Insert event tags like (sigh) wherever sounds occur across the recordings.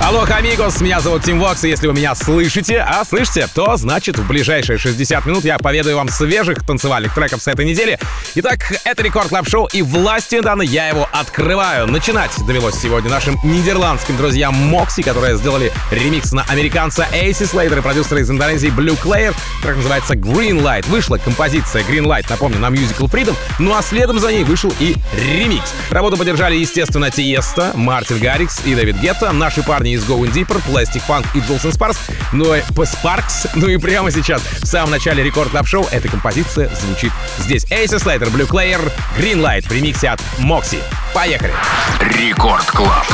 Алло, amigos, меня зовут Tim Vox, и если вы меня слышите, а слышите, то значит в ближайшие 60 минут я поведаю вам свежих танцевальных треков с этой недели. Итак, это Record Club Show, и властью данной я его открываю. Начинать довелось сегодня нашим нидерландским друзьям Moksi, которые сделали ремикс на американца AC Slater и продюсера из Индонезии Bleu Clair. Трек называется Green Light. Вышла композиция Green Light, напомню, на Musical Freedom, ну а следом за ней вышел и ремикс. Работу поддержали, естественно, Tiësto, Martin Garrix и David Guetta, наши парни из Going Deeper, Plastic Funk и Jewelz & Sparks. Ну и Sparks. Ну и прямо сейчас, в самом начале Record Club Show эта композиция звучит здесь. AC Slater, Bleu Clair, Green Light в от Moksi. Поехали! Record Club.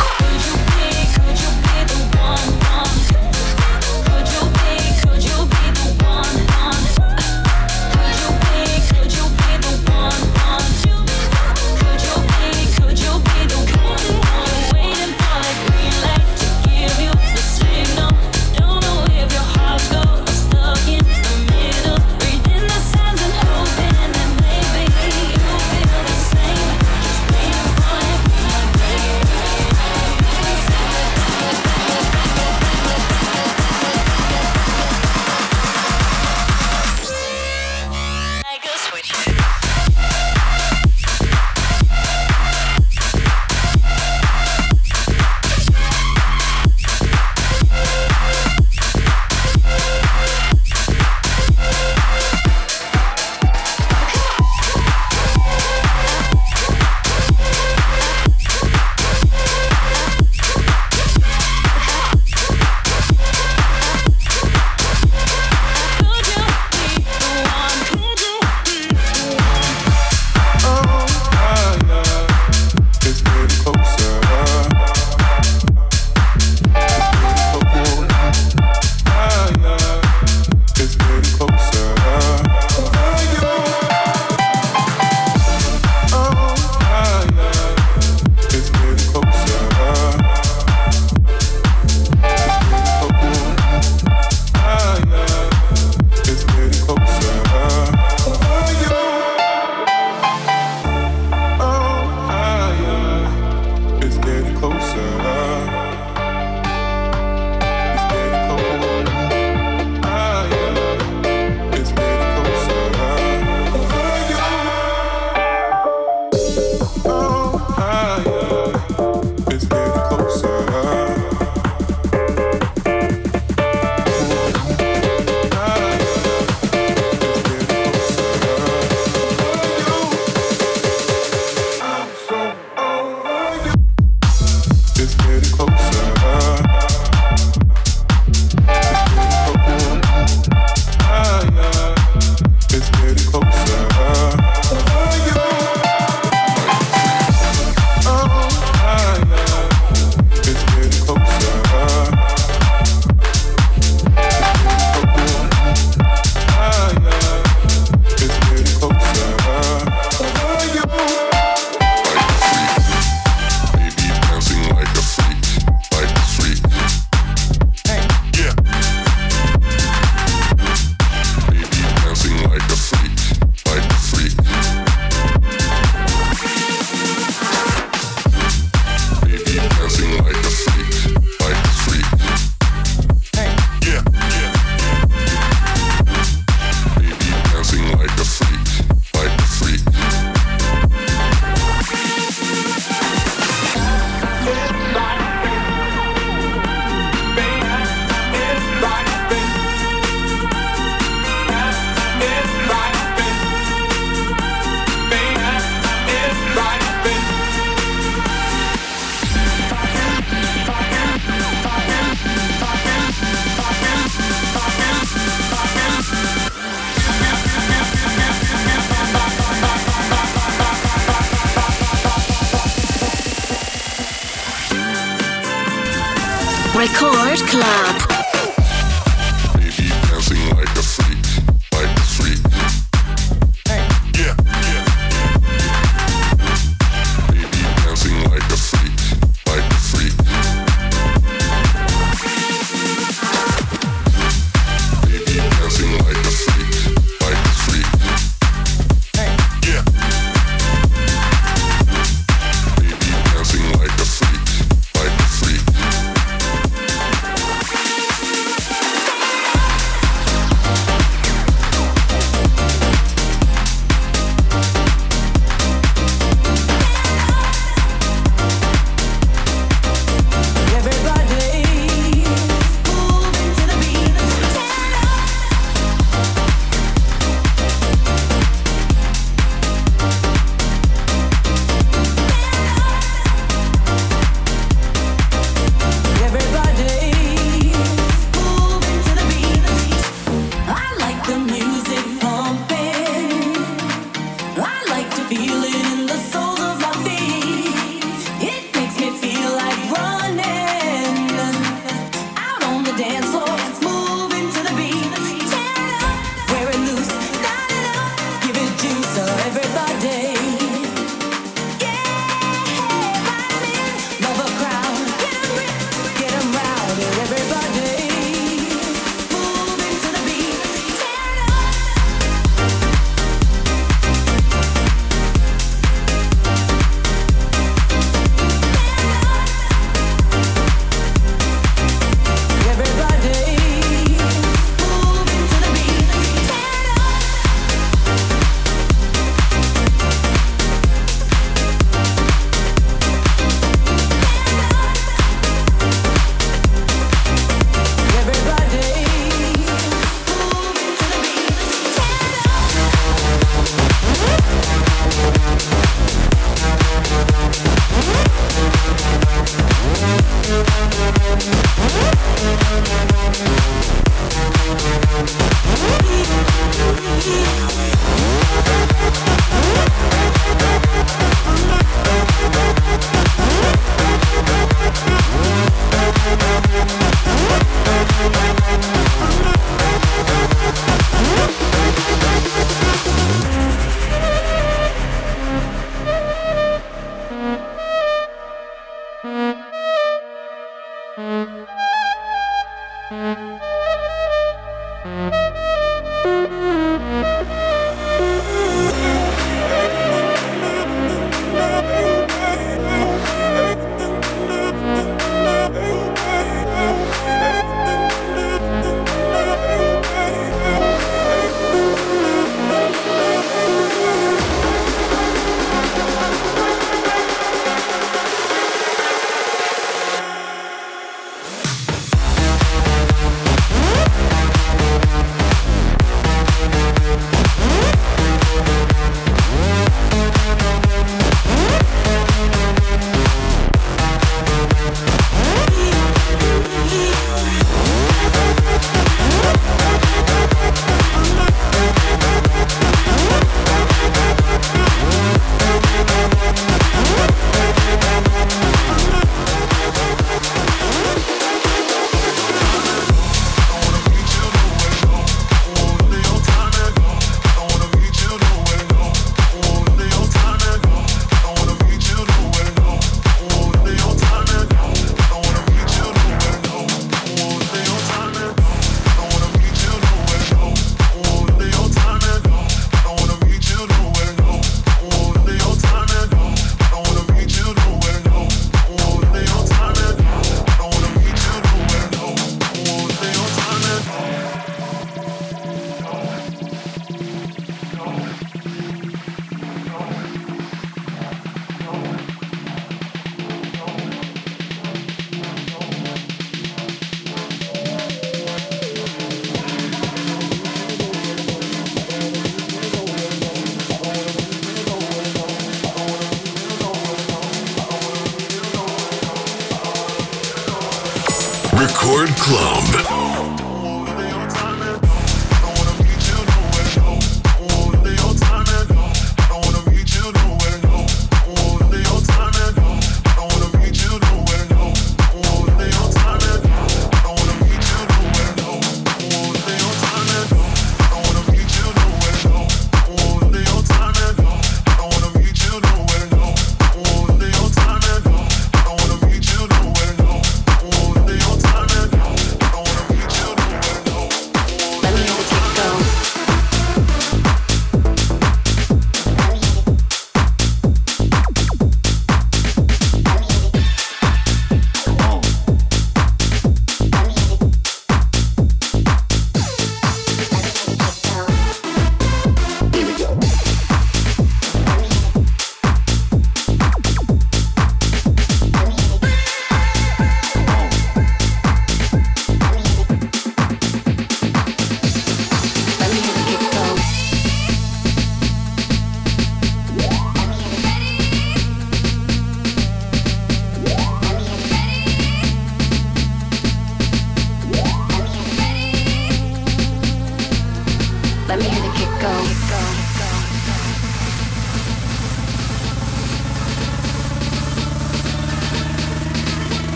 Record Club.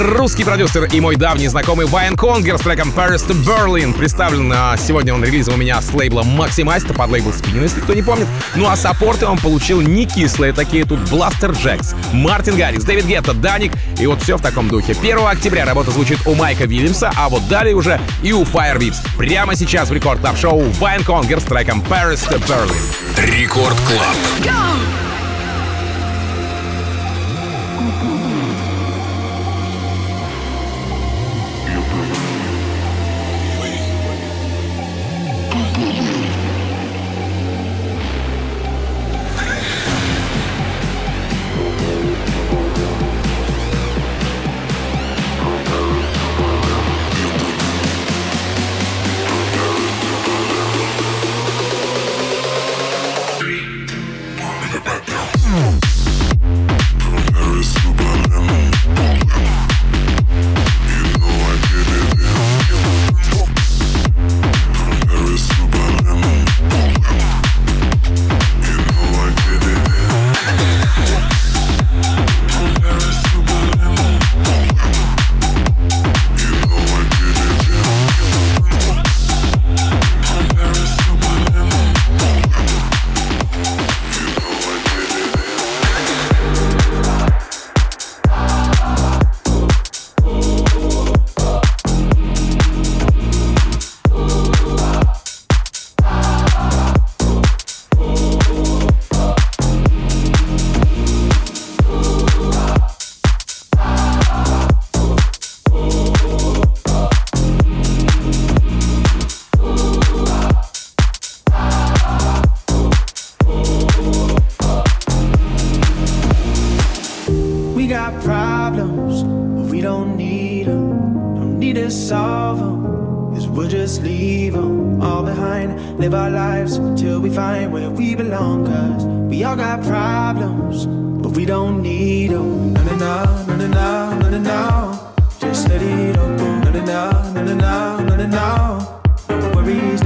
Русский продюсер и мой давний знакомый Vion Konger с треком Paris to Berlin. Представлен сегодня он релизом у меня с лейбла Maxximize, под лейбл Spinnin', если кто не помнит. Ну а саппорты он получил не кислые, такие тут Blasterjaxx, Martin Garrix, David Guetta, Dannic и вот все в таком духе. 1 октября работа звучит у Майка Уильямса, а вот далее уже и у Firebeatz. Прямо сейчас в Record Club Show Vion Konger с треком Paris to Berlin. Record Club. all got problems, but we don't need them. No, no, no, no, no, no, no, no. Just let it go. No, no, no, no, no, no, no, no. No worries.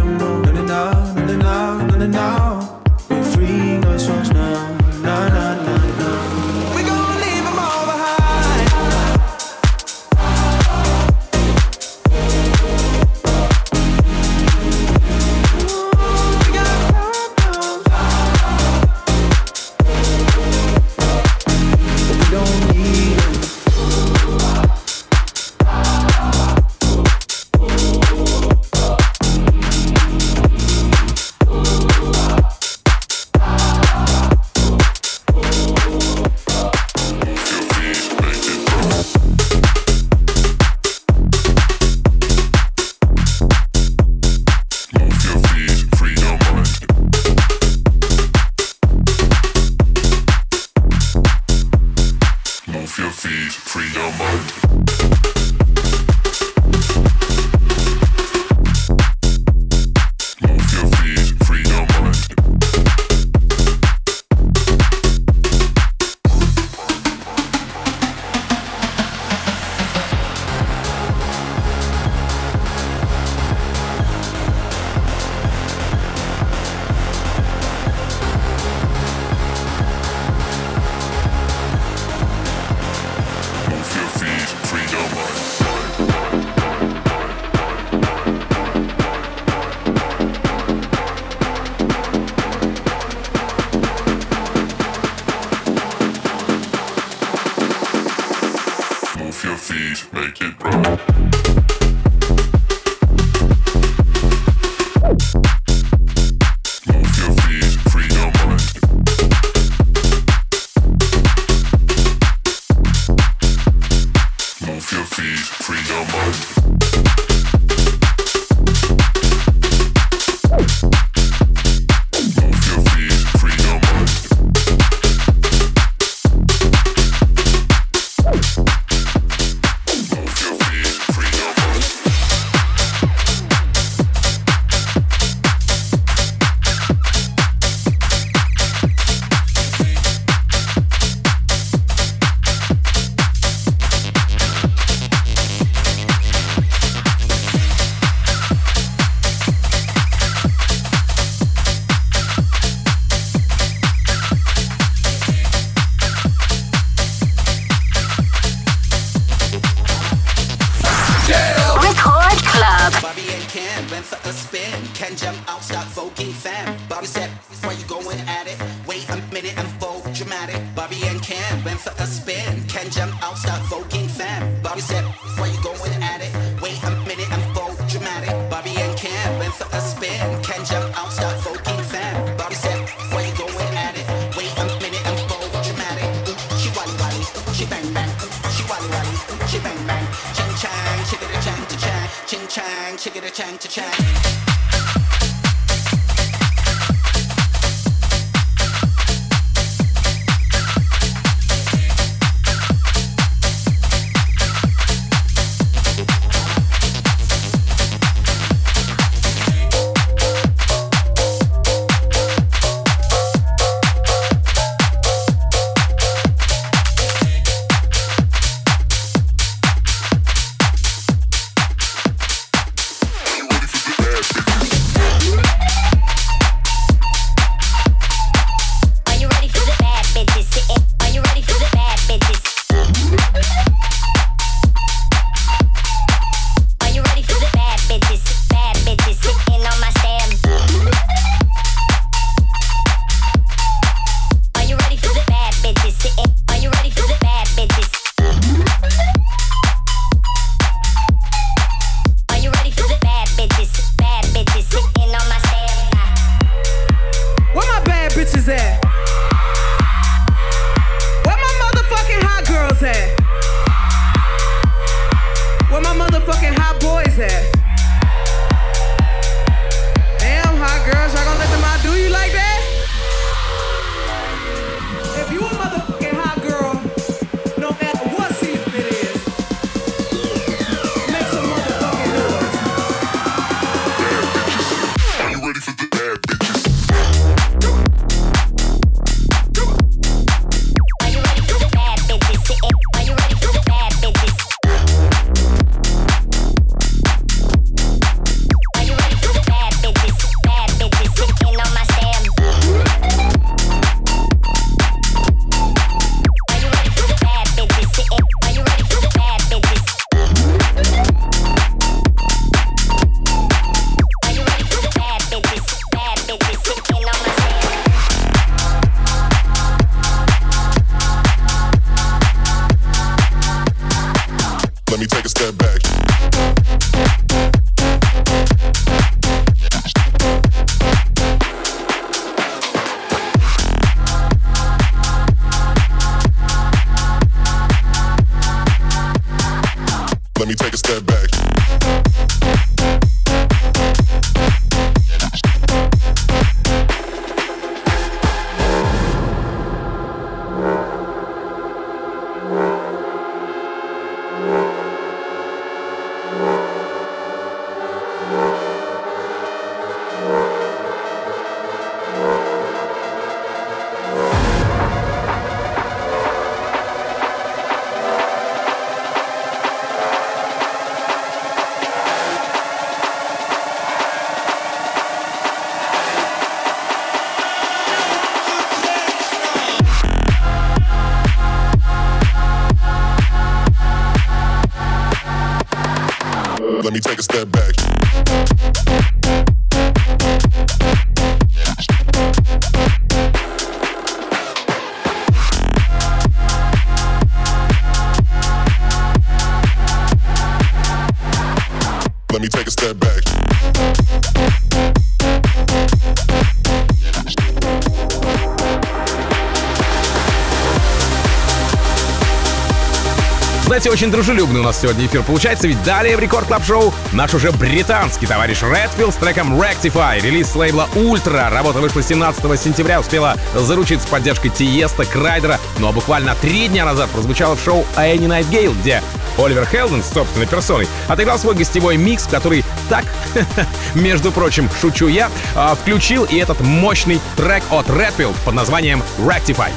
очень дружелюбный у нас сегодня эфир получается, ведь далее в Record Club Show наш уже британский товарищ Redfield с треком Rectify. Релиз с лейбла Ultra. Работа вышла 17 сентября, успела заручиться поддержкой Tiësto, Крайдера, ну а буквально три дня назад прозвучало в шоу Annie Nightingale, где Oliver Heldens собственной персоной отыграл свой гостевой микс, который так, (laughs) между прочим, шучу я, а, включил и этот мощный трек от Redfield под названием Rectify.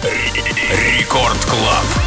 Рекорд Клаб.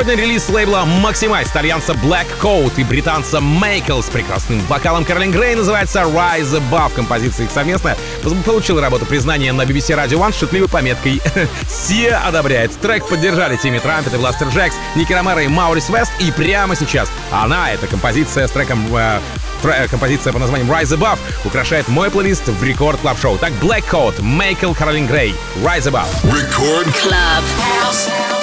Еще один релиз лейбла Maximize итальянца Black Coat и британца Мейкл с прекрасным вокалом Карлин Грей называется Rise Above. Композиция их совместная получила работу признания на BBC Radio One с шутливой пометкой (laughs) «Сия одобряет». Трек поддержали Тимми Трампет и Бластер Джекс, Ники Ромеро и Маурис Вест. И прямо сейчас она, эта композиция с треком э, композиция под названием Rise Above украшает мой плейлист в Рекорд Клаб Шоу. Так, Black Coat, Мейкл Каролин Грей, Rise Above. Record Club.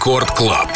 Рекорд Клаб.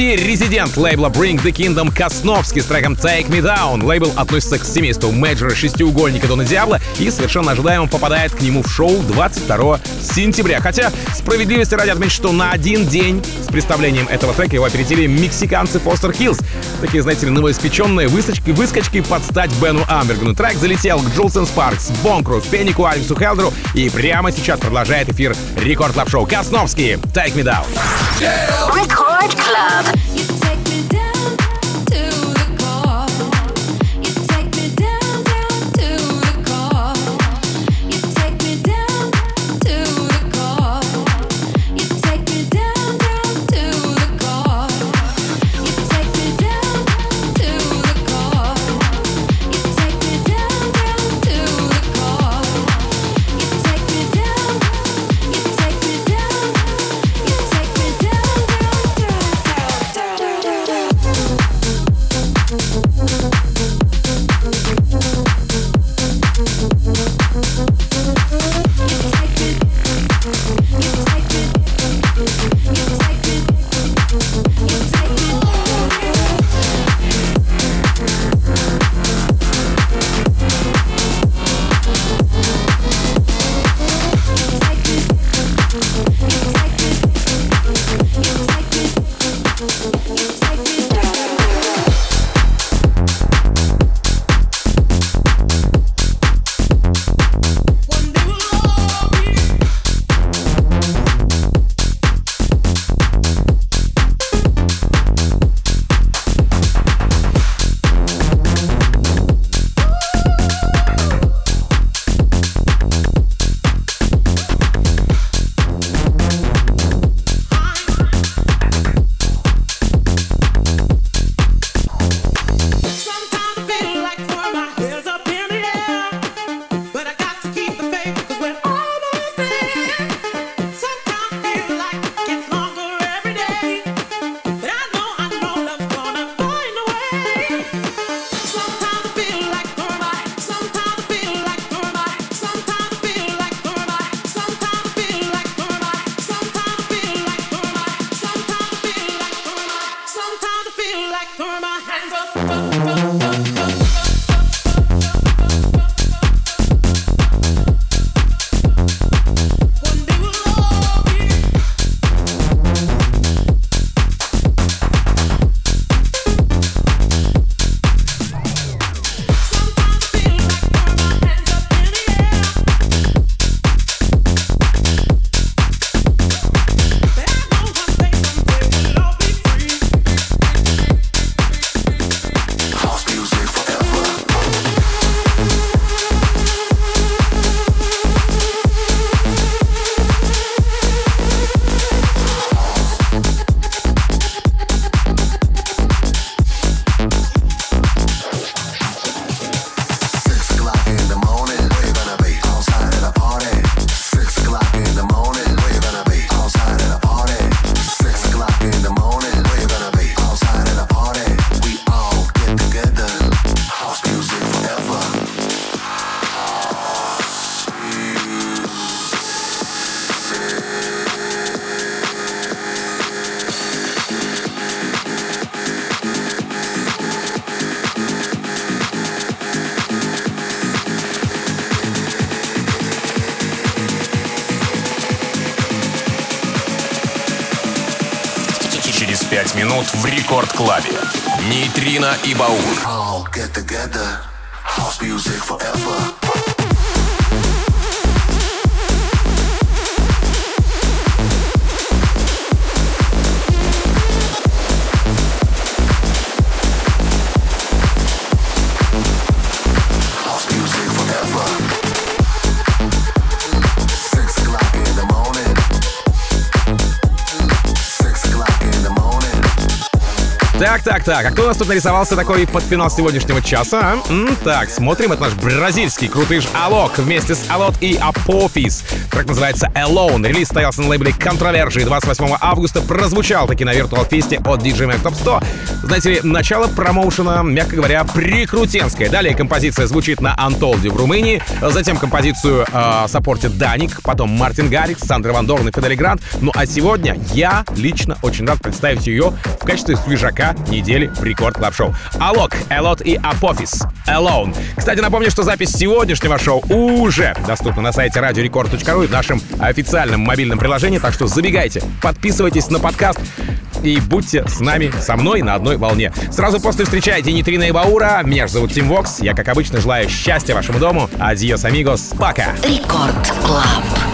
почти резидент лейбла Bring the Kingdom Косновский с треком Take Me Down. Лейбл относится к семейству мейджора шестиугольника Дона Диабло и совершенно ожидаемо попадает к нему в шоу 22 сентября. Хотя справедливости ради отметить, что на один день с представлением этого трека его опередили мексиканцы Foster Hills. Такие, знаете ли, новоиспеченные выскочки, выскочки под стать Бену Амбергену. Трек залетел к Джулсен Спаркс, Бонкру, Фенику, Алексу Хелдеру и прямо сейчас продолжает эфир Рекорд Лап Шоу. Косновский, Take Me Down. Record Club. Нейтрино и Баур. all get together. Так, так, так. А кто у нас тут нарисовался такой под финал сегодняшнего часа? а? М, так, смотрим. Это наш бразильский крутыш Alok вместе с Алот и Апофис. Трек называется Alone. Релиз состоялся на лейбле Controversia 28 августа. Прозвучал таки на Virtual Фесте от DJ Mag Top 100. Знаете ли, начало промоушена, мягко говоря, прикрутенское. Далее композиция звучит на Untold в Румынии. Затем композицию э, саппортит Dannic, потом Martin Garrix, Sander van Doorn и Fedde Le Grand. Ну а сегодня я лично очень рад представить ее в качестве свежака недели в Record Club Show. Alok, Элот и Апофис. Alone. Кстати, напомню, что запись сегодняшнего шоу уже доступна на сайте radiorecord.ru и в нашем официальном мобильном приложении, так что забегайте, подписывайтесь на подкаст и будьте с нами, со мной на одной волне. Сразу после встречайте Нитрина и Баура. Меня же зовут Tim Vox. Я, как обычно, желаю счастья вашему дому. Adiós, amigos. Пока. Record Club.